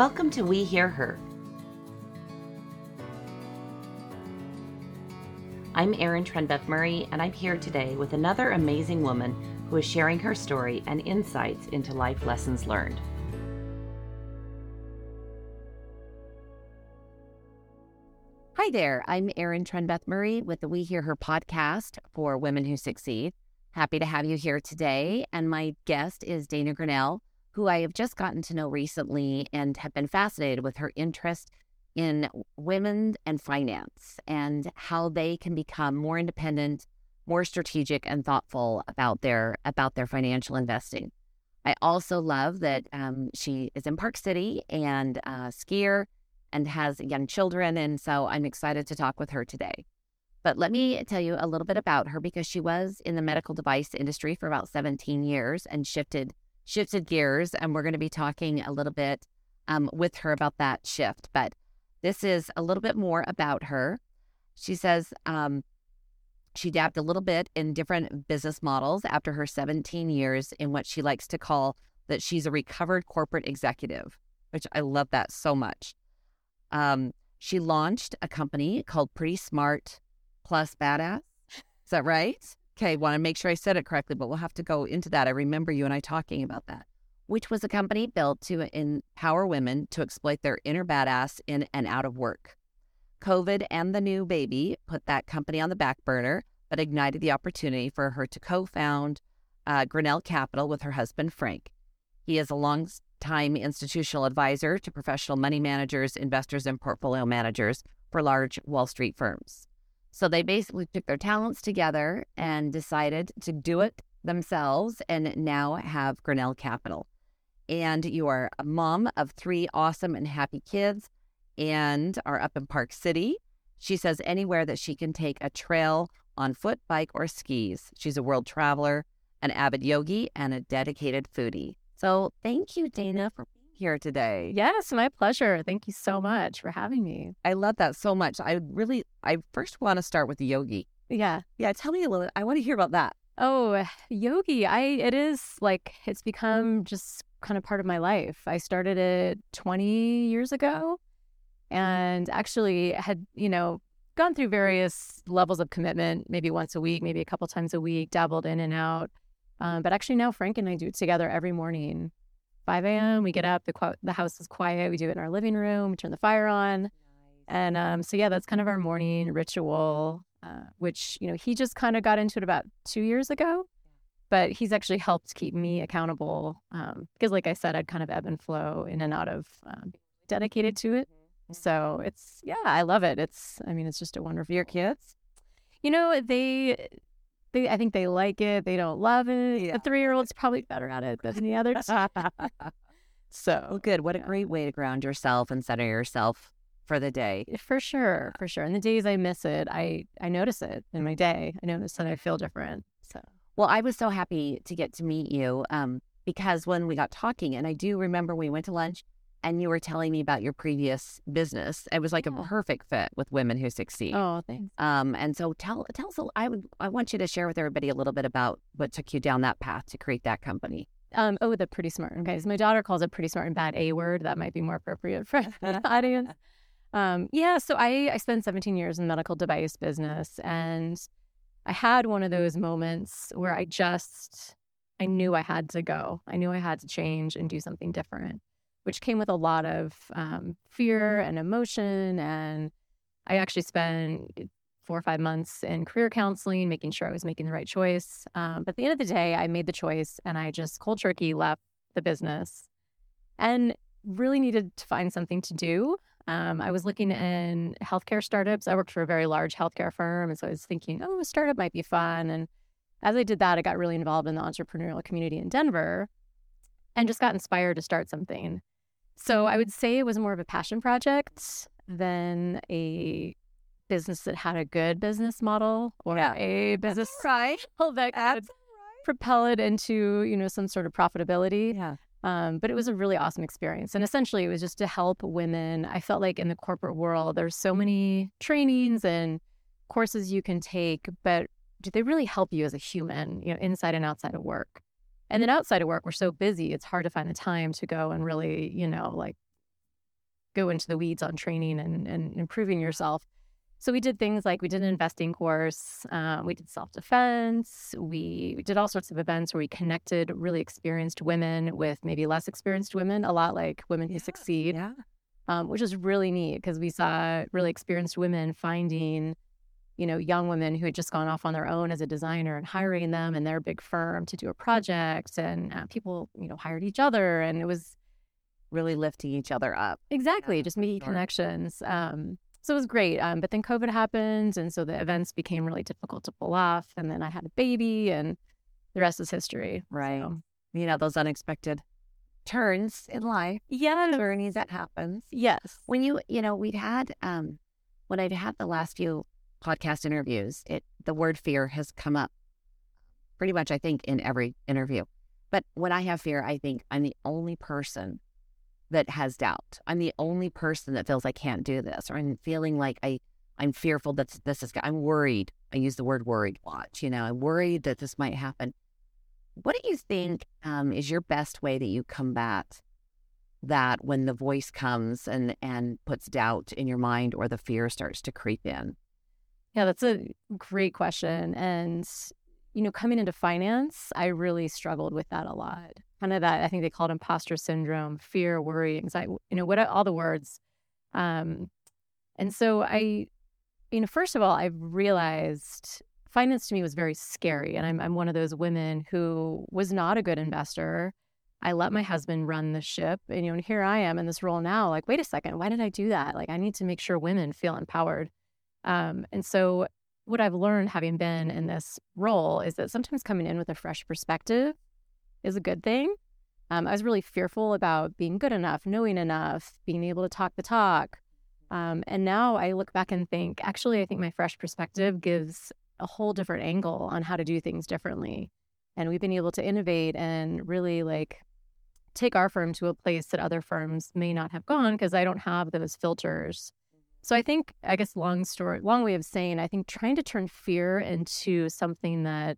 Welcome to We Hear Her. I'm Erin Trenbeth Murray, and I'm here today with another amazing woman who is sharing her story and insights into life lessons learned. Hi there, I'm Erin Trenbeth Murray with the We Hear Her podcast for Women Who Succeed. Happy to have you here today. And my guest is Dana Grinnell, who I have just gotten to know recently and have been fascinated with her interest in women and finance and how they can become more independent, more strategic and thoughtful about their about their financial investing. I also love that um, she is in Park City and a skier and has young children, and so I'm excited to talk with her today. But let me tell you a little bit about her because she was in the medical device industry for about 17 years and shifted shifted gears, and we're going to be talking a little bit um, with her about that shift. But this is a little bit more about her. She says um, she dabbed a little bit in different business models after her 17 years in what she likes to call that she's a recovered corporate executive, which I love that so much. Um, she launched a company called Pretty Smart Plus Badass. Is that right? Okay, want to make sure I said it correctly, but we'll have to go into that. I remember you and I talking about that, which was a company built to empower women to exploit their inner badass in and out of work. COVID and the new baby put that company on the back burner, but ignited the opportunity for her to co found uh, Grinnell Capital with her husband, Frank. He is a long-time institutional advisor to professional money managers, investors, and portfolio managers for large Wall Street firms. So they basically took their talents together and decided to do it themselves and now have Grinnell Capital. And you are a mom of three awesome and happy kids and are up in Park City. She says anywhere that she can take a trail on foot, bike, or skis. She's a world traveler, an avid yogi, and a dedicated foodie. So thank you, Dana, for here today. Yes, my pleasure. Thank you so much for having me. I love that so much. I really, I first want to start with the yogi. Yeah. Yeah. Tell me a little, I want to hear about that. Oh, yogi. I, it is like, it's mm-hmm. become just kind of part of my life. I started it 20 years ago mm-hmm. and actually had, you know, gone through mm-hmm. various levels of commitment, maybe once a week, maybe a couple times a week, dabbled in and out. Um, but actually now Frank and I do it together every morning. 5 a.m. We get up, the, the house is quiet. We do it in our living room, we turn the fire on. And um, so, yeah, that's kind of our morning ritual, uh, which, you know, he just kind of got into it about two years ago. But he's actually helped keep me accountable um, because, like I said, I'd kind of ebb and flow in and out of um, dedicated to it. So it's, yeah, I love it. It's, I mean, it's just a wonderful. Your kids? You know, they they, I think they like it. They don't love it. Yeah. The three year old's probably better at it than the other. so well, good. What a great way to ground yourself and center yourself for the day. For sure, for sure. And the days I miss it, I I notice it in my day. I notice that I feel different. So well, I was so happy to get to meet you um, because when we got talking, and I do remember we went to lunch and you were telling me about your previous business. It was like a perfect fit with women who succeed. Oh, thanks. Um, and so tell tell us. I would I want you to share with everybody a little bit about what took you down that path to create that company. Um, oh, the pretty smart. Okay, so my daughter calls it pretty smart and bad A word. That might be more appropriate for the audience. Um, yeah, so I I spent 17 years in the medical device business, and I had one of those moments where I just I knew I had to go. I knew I had to change and do something different which came with a lot of um, fear and emotion. And I actually spent four or five months in career counseling, making sure I was making the right choice. Um, but at the end of the day, I made the choice and I just cold turkey left the business and really needed to find something to do. Um, I was looking in healthcare startups. I worked for a very large healthcare firm. And so I was thinking, oh, a startup might be fun. And as I did that, I got really involved in the entrepreneurial community in Denver and just got inspired to start something. So I would say it was more of a passion project than a business that had a good business model or yeah. a business right. that could propel it into, you know, some sort of profitability. Yeah. Um, but it was a really awesome experience. And essentially, it was just to help women. I felt like in the corporate world, there's so many trainings and courses you can take, but do they really help you as a human, you know, inside and outside of work? And then outside of work, we're so busy, it's hard to find the time to go and really, you know, like go into the weeds on training and, and improving yourself. So we did things like we did an investing course, uh, we did self defense, we, we did all sorts of events where we connected really experienced women with maybe less experienced women, a lot like women who Yeah, succeed, Yeah. um, which is really neat because we saw really experienced women finding, you know, young women who had just gone off on their own as a designer and hiring them and their big firm to do a project, and uh, people, you know, hired each other, and it was Really lifting each other up. Exactly, Yeah, just making sure. connections. Um, so it was great. Um, but then COVID happened, and so the events became really difficult to pull off. And then I had a baby, and the rest is history. Right. So, You know, those unexpected turns in life, yeah. journeys that happens. Yes. When you, you know, we'd had, um, when I'd had the last few podcast interviews, it, the word fear has come up pretty much, I think, in every interview. But when I have fear, I think I'm the only person that has doubt. I'm the only person that feels I can't do this, or I'm feeling like I, I'm fearful that this is. I'm worried. I use the word worried. Watch, you know, I'm worried that this might happen. What do you think um, is your best way that you combat that when the voice comes and and puts doubt in your mind or the fear starts to creep in? Yeah, that's a great question. And, you know, coming into finance, I really struggled with that a lot. Kind of that, I think they call it imposter syndrome, fear, worry, anxiety, you know, what all the words. Um, and so I, you know, first of all, I realized finance to me was very scary. And I'm, I'm one of those women who was not a good investor. I let my husband run the ship. And, you know, and here I am in this role now. Like, wait a second, why did I do that? Like, I need to make sure women feel empowered. Um, and so, what I've learned having been in this role is that sometimes coming in with a fresh perspective is a good thing. Um, I was really fearful about being good enough, knowing enough, being able to talk the talk. Um, and now I look back and think, actually, I think my fresh perspective gives a whole different angle on how to do things differently. And we've been able to innovate and really like take our firm to a place that other firms may not have gone because I don't have those filters. So I think, I guess, long story, long way of saying, I think trying to turn fear into something that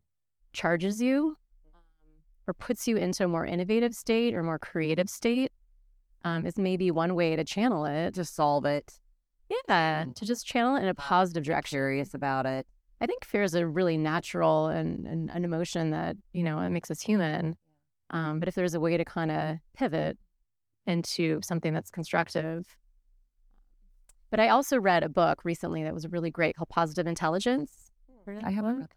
charges you or puts you into a more innovative state or more creative state um, is maybe one way to channel it. To solve it, Yeah, to just channel it in a positive direction. curious about it. I think fear is a really natural and, and an emotion that, you know, it makes us human. Um, but if there's a way to kind of pivot into something that's constructive. But I also read a book recently that was really great called Positive Intelligence. I haven't.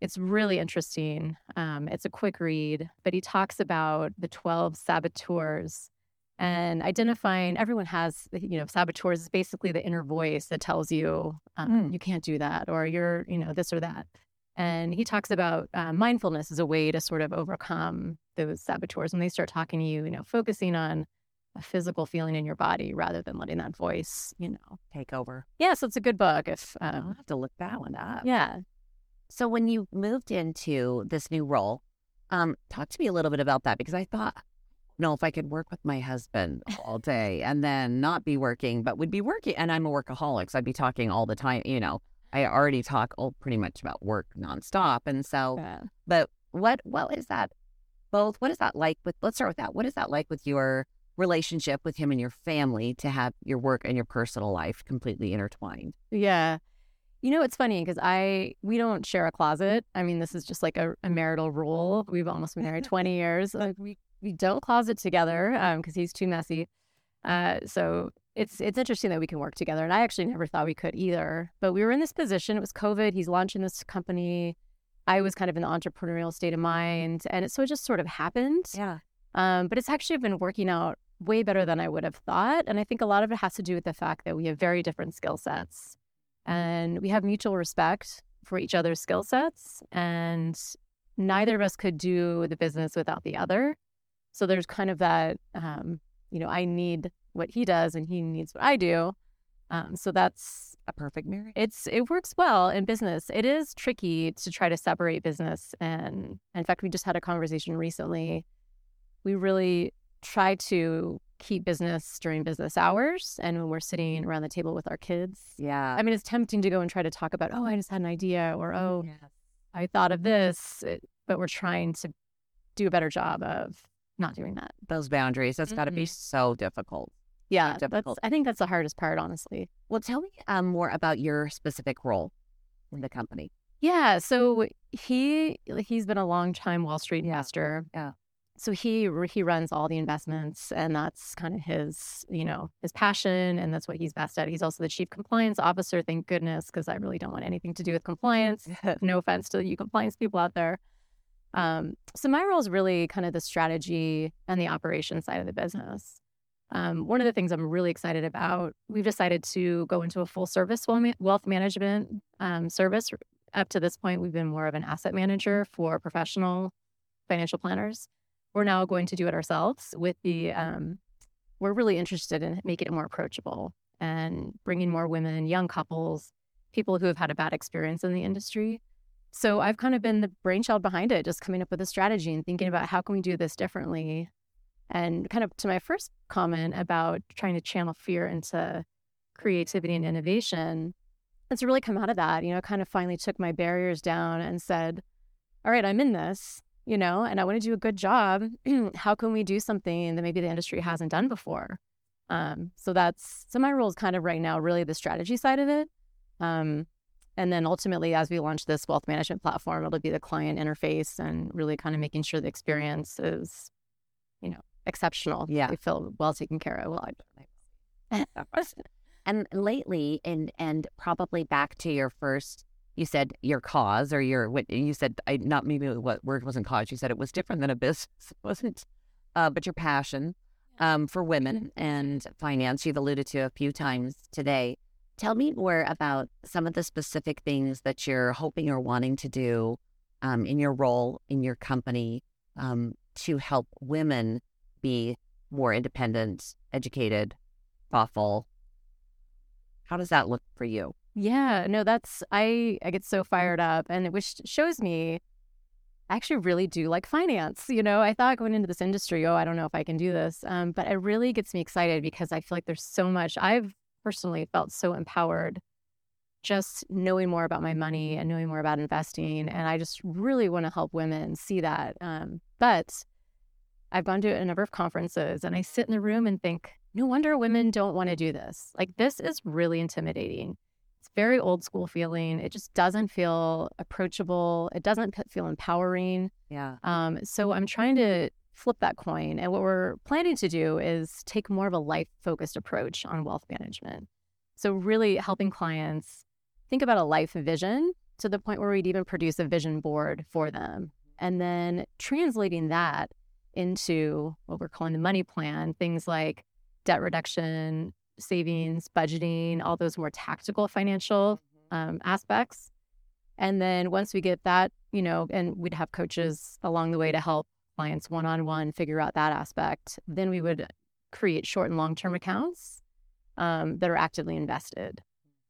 It's really interesting. Um, it's a quick read, but he talks about the 12 saboteurs and identifying everyone has, you know, saboteurs is basically the inner voice that tells you um, Mm. you can't do that or you're, you know, this or that. And he talks about uh, mindfulness as a way to sort of overcome those saboteurs when they start talking to you, you know, focusing on a physical feeling in your body rather than letting that voice, you know. Take over. Yeah, so it's a good book if, I'll um, have to look that one up. yeah. So when you moved into this new role, um, talk to me a little bit about that because I thought, no, if I could work with my husband all day and then not be working, but would be working, and I'm a workaholic, so I'd be talking all the time. You know, I already talk all pretty much about work nonstop, and so. Yeah. But what what is that? Both. What is that like with? Let's start with that. What is that like with your relationship with him and your family to have your work and your personal life completely intertwined? Yeah. You know, it's funny because I we don't share a closet. I mean, this is just like a, a marital rule. We've almost been married twenty years. Like we we don't closet together because he's too messy. Uh, so it's it's interesting that we can work together. And I actually never thought we could either. But we were in this position. It was COVID. He's launching this company. I was kind of in the entrepreneurial state of mind, and it so it just sort of happened. Yeah. Um, but it's actually been working out way better than I would have thought. And I think a lot of it has to do with the fact that we have very different skill sets and we have mutual respect for each other's skill sets. And neither of us could do the business without the other. So there's kind of that, um, you know, I need what he does and he needs what I do. Um, so that's A perfect marriage. it's it works well in business. It is tricky to try to separate business and in fact we just had a conversation recently. We really try to keep business during business hours and when we're sitting around the table with our kids. Yeah. I mean it's tempting to go and try to talk about, "Oh, I just had an idea," or "Oh, Yes. I thought of this," it- but we're trying to do a better job of not doing that. those boundaries. That's got to be so difficult. Yeah, that's, difficult. I think that's the hardest part, honestly. Well, tell me um, more about your specific role in the company. Yeah, so he he's been a long time Wall Street investor. yeah. So he he runs all the investments, and that's kind of his you know his passion, and that's what he's best at. He's also the chief compliance officer. Thank goodness, because I really don't want anything to do with compliance. no offense to you compliance people out there. Um, so my role is really kind of the strategy and the operation side of the business. Um, one of the things I'm really excited about, we've decided to go into a full service wealth management um, service. Up to this point, we've been more of an asset manager for professional financial planners. We're now going to do it ourselves with the, um, we're really interested in making it more approachable and bringing more women, young couples, people who have had a bad experience in the industry. So I've kind of been the brainchild behind it, just coming up with a strategy and thinking about how can we do this differently and kind of to my first comment about trying to channel fear into creativity and innovation, it's really come out of that. You know, kind of finally took my barriers down and said, all right, I'm in this, you know, and I want to do a good job. How can we do something that maybe the industry hasn't done before? Um, so that's so my role is kind of right now really the strategy side of it. Um, and then ultimately, as we launch this wealth management platform, it'll be the client interface and really kind of making sure the experience is, you know, exceptional. Yeah. They feel well taken care of. Well, I, and lately, and and probably back to your first, you said your cause or your what you said. I not maybe what word wasn't cause. You said it was different than a business, wasn't? Uh, but your passion um, for women and finance, you've alluded to a few times today. Tell me more about some of the specific things that you're hoping or wanting to do um, in your role in your company um, to help women be more independent, educated, thoughtful. How does that look for you? Yeah, no, that's I I get so fired up and it which shows me I actually really do like finance. You know, I thought going into this industry, oh, I don't know if I can do this. Um, but it really gets me excited because I feel like there's so much I've personally felt so empowered just knowing more about my money and knowing more about investing. And I just really want to help women see that. Um, but I've gone to a number of conferences and I sit in the room and think, no wonder women don't want to do this. Like, this is really intimidating. It's very old school feeling. It just doesn't feel approachable. It doesn't feel empowering. Yeah. Um, so I'm trying to flip that coin. And what we're planning to do is take more of a life focused approach on wealth management. So, really helping clients think about a life vision to the point where we'd even produce a vision board for them. And then translating that into what we're calling the money plan, things like debt reduction, savings, budgeting, all those more tactical financial um, aspects. And then once we get that, you know, and we'd have coaches along the way to help clients one on one figure out that aspect, then we would create short and long term accounts um, that are actively invested.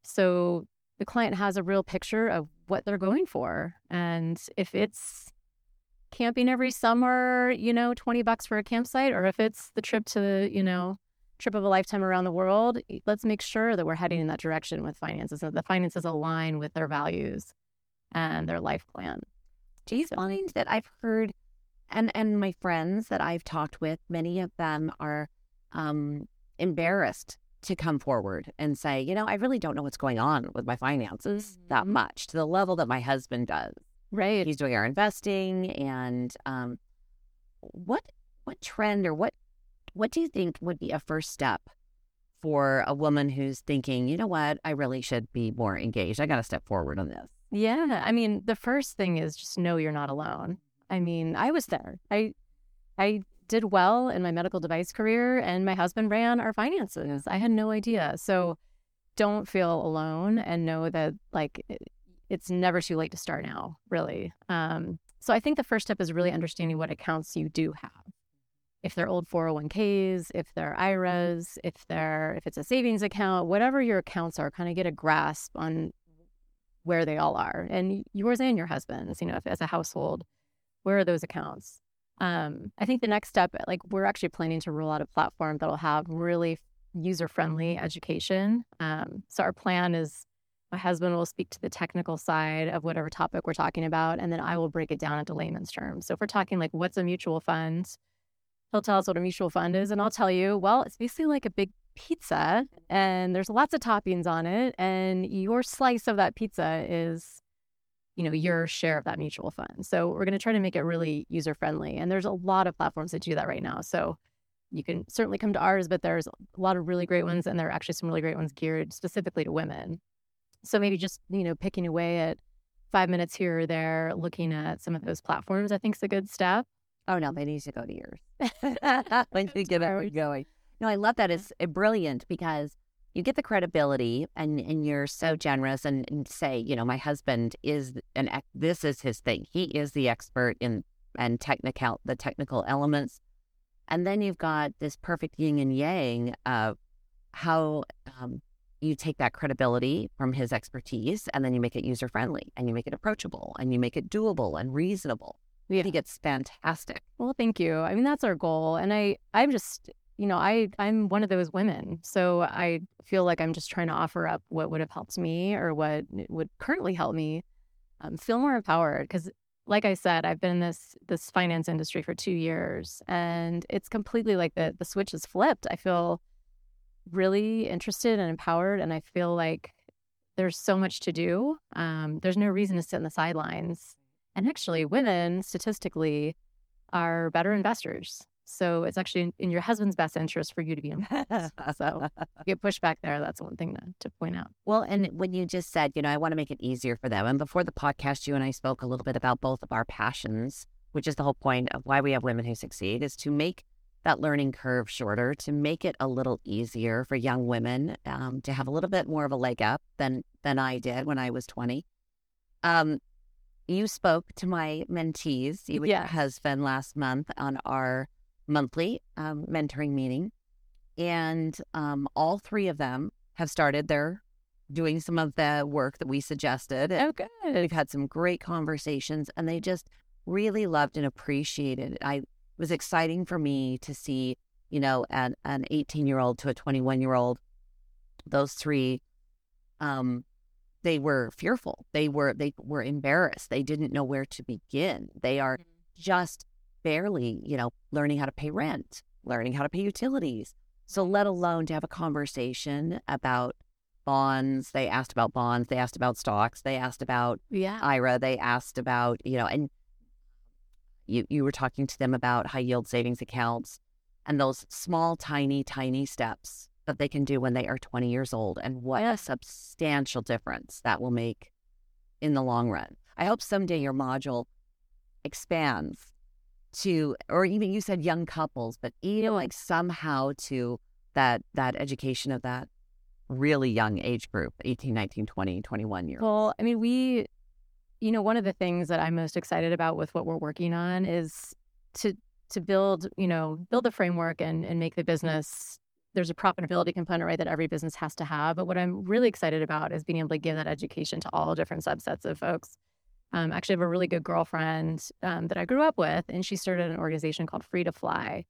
So the client has a real picture of what they're going for. And if it's camping every summer, you know, 20 bucks for a campsite, or if it's the trip to, you know, trip of a lifetime around the world, let's make sure that we're heading in that direction with finances and the finances align with their values and their life plan. Do you So- find that I've heard, and and my friends that I've talked with, many of them are um, embarrassed to come forward and say, you know, I really don't know what's going on with my finances that Mhm. much to the level that my husband does. Right. He's doing our investing, and um, what what trend or what what do you think would be a first step for a woman who's thinking, you know what, I really should be more engaged. I got to step forward on this. Yeah, I mean, the first thing is just know you're not alone. I mean, I was there. I I did well in my medical device career and my husband ran our finances. I had no idea. So don't feel alone and know that like it- it's never too late to start now, really. Um so I think the first step is really understanding what accounts you do have. If they're old 401ks, if they're IRAs, if they're if it's a savings account, whatever your accounts are, kind of get a grasp on where they all are and yours and your husband's you know if, as a household where are those accounts? Um, i think the next step like we're actually planning to roll out a platform that'll have really user friendly education um, so our plan is my husband will speak to the technical side of whatever topic we're talking about and then i will break it down into layman's terms. So if we're talking like what's a mutual fund he'll tell us what a mutual fund is and i'll tell you well it's basically like a big pizza and there's lots of toppings on it and your slice of that pizza is you know your share of that mutual fund. So we're going to try to make it really user friendly and there's a lot of platforms that do that right now. So you can certainly come to ours but there's a lot of really great ones and there are actually some really great ones geared specifically to women. So maybe just you know picking away at five minutes here or there looking at some of those platforms i think is a good step Oh no, they need to go to yours. when you get it going. No, I love that. It's uh, brilliant because you get the credibility and, and you're so generous and, and say, you know, my husband is an this is his thing. He is the expert in and technical the technical elements. And then you've got this perfect yin and yang of how um, you take that credibility from his expertise and then you make it user friendly and you make it approachable and you make it doable and reasonable. I think it's fantastic. Well, thank you. I mean, that's our goal. And I, I'm just, you know, I, I'm one of those women. So I feel like I'm just trying to offer up what would have helped me or what would currently help me um, feel more empowered. Because, like I said, I've been in this this finance industry for two years, and it's completely like the the switch is flipped. I feel really interested and empowered, and I feel like there's so much to do. Um, there's no reason to sit in the sidelines and actually, women statistically are better investors. So it's actually in, your husband's best interest for you to be invested. so get pushback there. That's one thing to, to point out. Well, and when you just said, you know, I want to make it easier for them. And before the podcast, you and I spoke a little bit about both of our passions, which is the whole point of why we have women who succeed, is to make that learning curve shorter, to make it a little easier for young women um, to have a little bit more of a leg up than than I did when I was 20. Um, you spoke to my mentees, you and your husband, last month on our monthly um, mentoring meeting. And um, all three of them have started their doing some of the work that we suggested. Oh, good. We've had some great conversations and they just really loved and appreciated it. I it was exciting for me to see, you know, an, an 18 year old to a 21 year old, those three um, they were fearful. They were they were embarrassed. They didn't know where to begin. They are mm-hmm. just barely, you know, learning how to pay rent, learning how to pay utilities. So let alone to have a conversation about bonds. They asked about bonds. They asked about stocks. They asked about yeah. IRA. They asked about, you know, and you you were talking to them about high yield savings accounts and those small, tiny, tiny steps that they can do when they are 20 years old and what a substantial difference that will make in the long run. I hope someday your module expands to or even you said young couples, but you know like somehow to that that education of that really young age group, 18, 19, 20, 21 years. Well, I mean, we you know, one of the things that I'm most excited about with what we're working on is to to build, you know, build the framework and and make the mm-hmm. business there's a profitability component, right, that every business has to have. But what I'm really excited about is being able to give that education to all different subsets of folks. Um, actually, I have a really good girlfriend um, that I grew up with, and she started an organization called Free to Fly,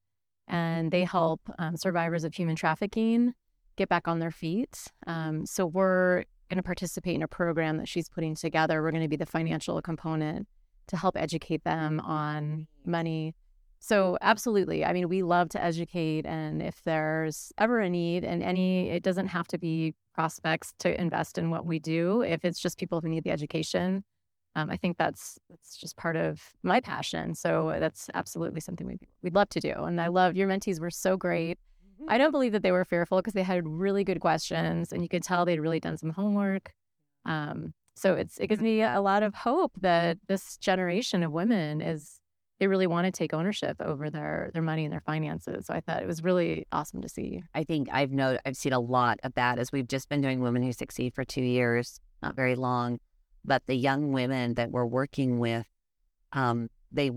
and they help um, survivors of human trafficking get back on their feet. Um, so we're going to participate in a program that she's putting together. We're going to be the financial component to help educate them on money so, absolutely. I mean, we love to educate. And if there's ever a need, and any, it doesn't have to be prospects to invest in what we do. If it's just people who need the education, um, I think that's that's just part of my passion. So that's absolutely something we'd, we'd love to do. And I love your mentees were so great. Mm-hmm. I don't believe that they were fearful because they had really good questions, and you could tell they'd really done some homework. Um, so it's it gives me a lot of hope that this generation of women is they really want to take ownership over their their money and their finances. So I thought it was really awesome to see. I think I've know I've seen a lot of that as we've just been doing Women Who Succeed for two years, not very long, but the young women that we're working with, um, they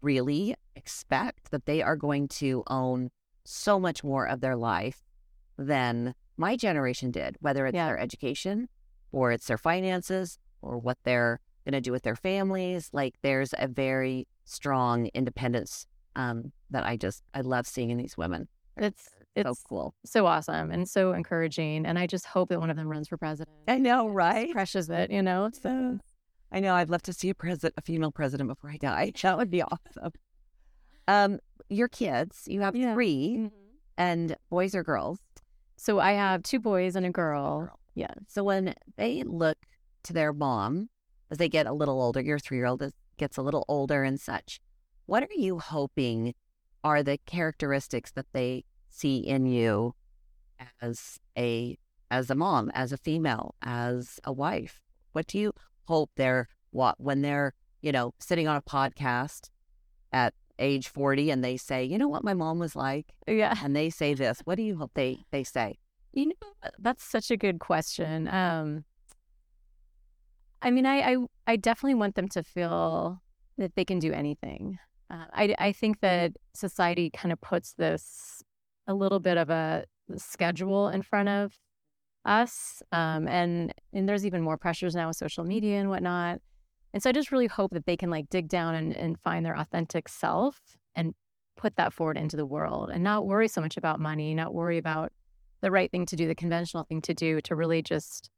really expect that they are going to own so much more of their life than my generation did, whether it's yeah. their education or it's their finances or what they're going to do with their families. Like there's a very strong independence um, that I just I love seeing in these women. It's it's so cool, so awesome, and so encouraging. And I just hope that one of them runs for president. I know, right? Precious it, you know. So I know I'd love to see a president, a female president before I die. That would be awesome. Um, your kids, you have yeah. 3 mm-hmm. and boys or girls? So I have two boys and a girl. Yeah. So when they look to their mom as they get a little older, your three year old gets a little older and such, what are you hoping are the characteristics that they see in you as a as a mom, as a female, as a wife? What do you hope they're what when they're, you know, sitting on a podcast at age 40 and they say, "You know what my mom was like?" Yeah. And they say this. What do you hope they they say? You know, that's such a good question. Um I mean, I I, I definitely want them to feel that they can do anything. Uh, I I think that society kind of puts this a little bit of a schedule in front of us, um, and and there's even more pressures now with social media and whatnot. And so I just really hope that they can like dig down and, and find their authentic self and put that forward into the world and not worry so much about money, not worry about the right thing to do, the conventional thing to do, to really just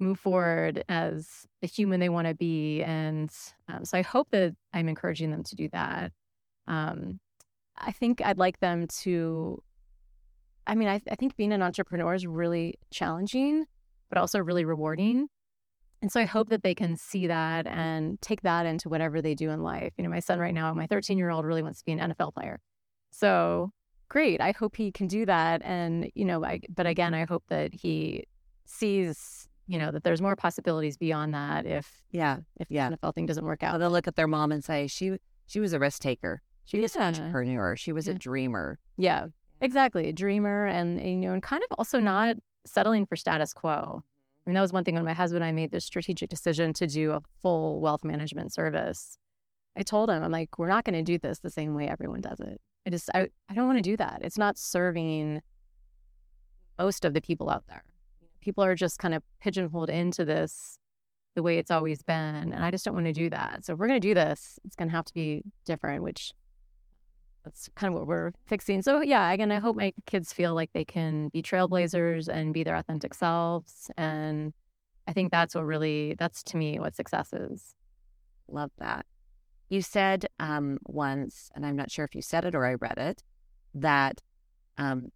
move forward as the human they want to be. And um, so I hope that I'm encouraging them to do that. Um, I think I'd like them to, I mean, I, I think being an entrepreneur is really challenging, but also really rewarding. And so I hope that they can see that and take that into whatever they do in life. You know, my son right now, my 13 year old really wants to be an NFL player. So great. I hope he can do that. And, you know, I, but again, I hope that he sees, you know, that there's more possibilities beyond that if, Yeah. if Yeah. the NFL thing doesn't work Well, out. they'll look at their mom and say, "She she was a risk taker. She was Yeah. an entrepreneur. She was a dreamer." Yeah, exactly. A dreamer and, and, you know, and kind of also not settling for status quo. I mean, that was one thing when my husband and I made the strategic decision to do a full wealth management service. I told him, I'm like, we're not going to do this the same way everyone does it. I just, I, I don't want to do that. It's not serving most of the people out there. People are just kind of pigeonholed into this the way it's always been. And I just don't want to do that. So if we're going to do this, it's going to have to be different, which that's kind of what we're fixing. So yeah, again, I hope my kids feel like they can be trailblazers and be their authentic selves. And I think that's what really, that's to me what success is. Love that. You said um, once, and I'm not sure if you said it or I read it, that um,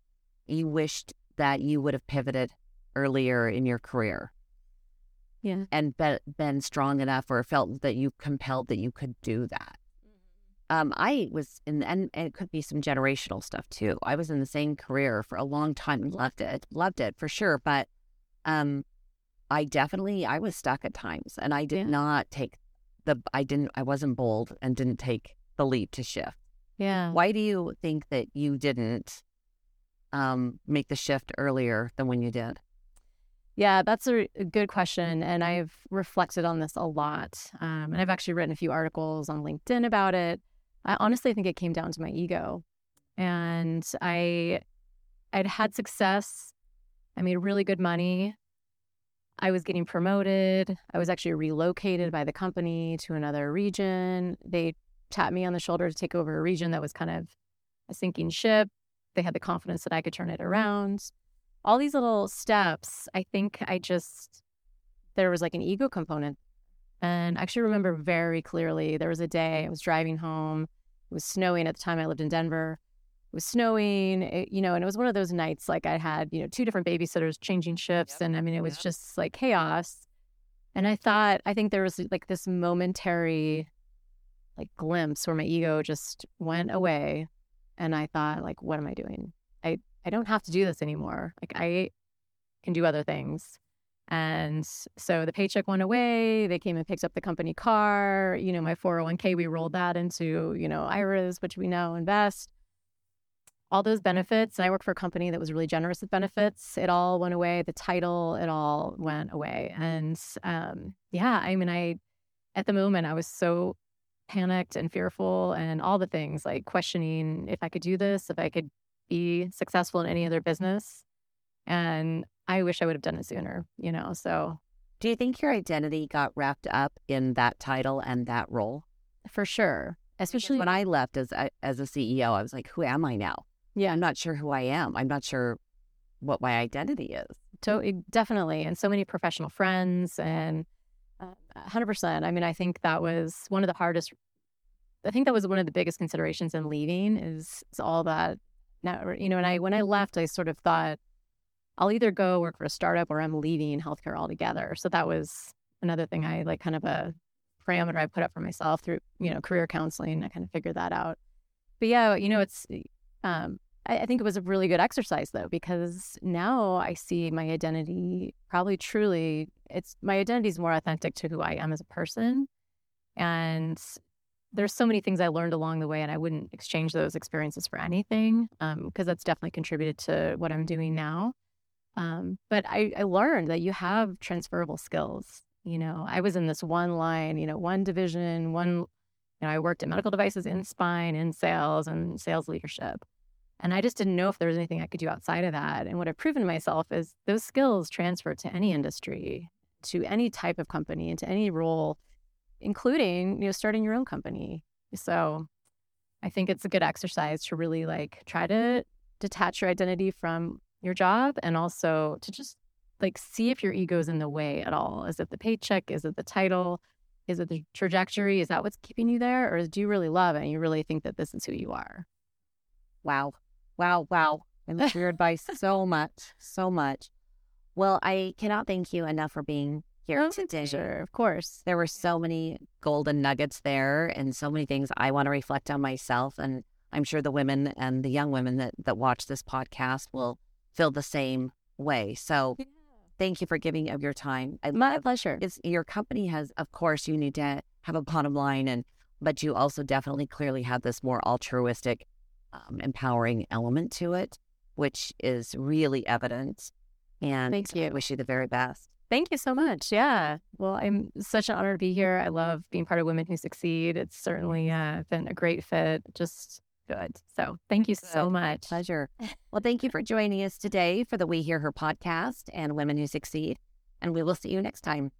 you wished that you would have pivoted earlier in your career Yeah. and be, been strong enough or felt that you compelled that you could do that. Um, I was in, and, and it could be some generational stuff too. I was in the same career for a long time and loved it, loved it for sure. But um, I definitely, I was stuck at times and I did Yeah. not take the, I didn't, I wasn't bold and didn't take the leap to shift. Yeah. Why do you think that you didn't um, make the shift earlier than when you did? Yeah, that's a, a good question. And I've reflected on this a lot. Um, and I've actually written a few articles on LinkedIn about it. I honestly think it came down to my ego. And I I'd had success. I made really good money. I was getting promoted. I was actually relocated by the company to another region. They tapped me on the shoulder to take over a region that was kind of a sinking ship. They had the confidence that I could turn it around all these little steps, I think I just, there was like an ego component. And I actually remember very clearly there was a day I was driving home. It was snowing at the time I lived in Denver. It was snowing, it- you know, and it was one of those nights like I had, you know, two different babysitters changing shifts. Yep. And I mean, it was Yep. just like chaos. And I thought, I think there was like this momentary like glimpse where my ego just went away. And I thought, like, what am I doing? I, I don't have to do this anymore. Like I can do other things. And so the paycheck went away. They came and picked up the company car. You know, my 401k, we rolled that into, you know, IRAs, which we now invest. All those benefits. And I worked for a company that was really generous with benefits. It all went away. The title, it all went away. And um, yeah, I mean, I, at the moment, I was so panicked and fearful and all the things like questioning if I could do this, if I could be successful in any other business. And I wish I would have done it sooner, you know? So Do you think your identity got wrapped up in that title and that role? for sure, especially when I left as a, as a CEO, I was like, who am I now? yeah, I'm not sure who I am. I'm not sure what my identity is. to- definitely. And so many professional friends and uh, 100%. I mean, I think that was one of the hardest, I think that was one of the biggest considerations in leaving is, is all that now, you know, and I, when I left, I sort of thought, I'll either go work for a startup or I'm leaving healthcare altogether. So that was another thing I like kind of a parameter I put up for myself through, you know, career counseling. I kind of figured that out. But yeah, you know, it's um I, I think it was a really good exercise though, because now I see my identity probably truly it's my identity is more authentic to who I am as a person. And there's so many things I learned along the way, and I wouldn't exchange those experiences for anything because um, that's definitely contributed to what I'm doing now. Um, but I, I learned that you have transferable skills. You know, I was in this one line, you know, one division, one, you know, I worked in medical devices in spine, in sales, and sales leadership. And I just didn't know if there was anything I could do outside of that. And what I've proven to myself is those skills transfer to any industry, to any type of company, into any role including you know starting your own company. So I think it's a good exercise to really like try to detach your identity from your job and also to just like see if your ego is in the way at all. Is it the paycheck? Is it the title? Is it the trajectory? Is that what's keeping you there? Or do you really love it and you really think that this is who you are? Wow. Wow. Wow. I love your advice so much. So much. Well, I cannot thank you enough for being here oh, today. Sure, of course. There were so many golden nuggets there and so many things I want to reflect on myself. And I'm sure the women and the young women that, that watch this podcast will feel the same way. So yeah. thank you for giving of your time. I, My pleasure. It's, your company has, of course, you need to have a bottom line, and but you also definitely clearly have this more altruistic, um, empowering element to it, which is really evident. And thank you. I wish you the very best. Thank you so much. Yeah. Well, I'm such an honor to be here. I love being part of Women Who Succeed. It's certainly uh, been a great fit. Just good. So thank you so much. Pleasure. Well, thank you for joining us today for the We Hear Her podcast and Women Who Succeed. And we will see you next time.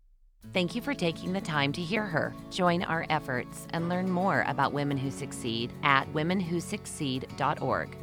Thank you for taking the time to hear her. Join our efforts and learn more about women who succeed at womenwhosucceed.org.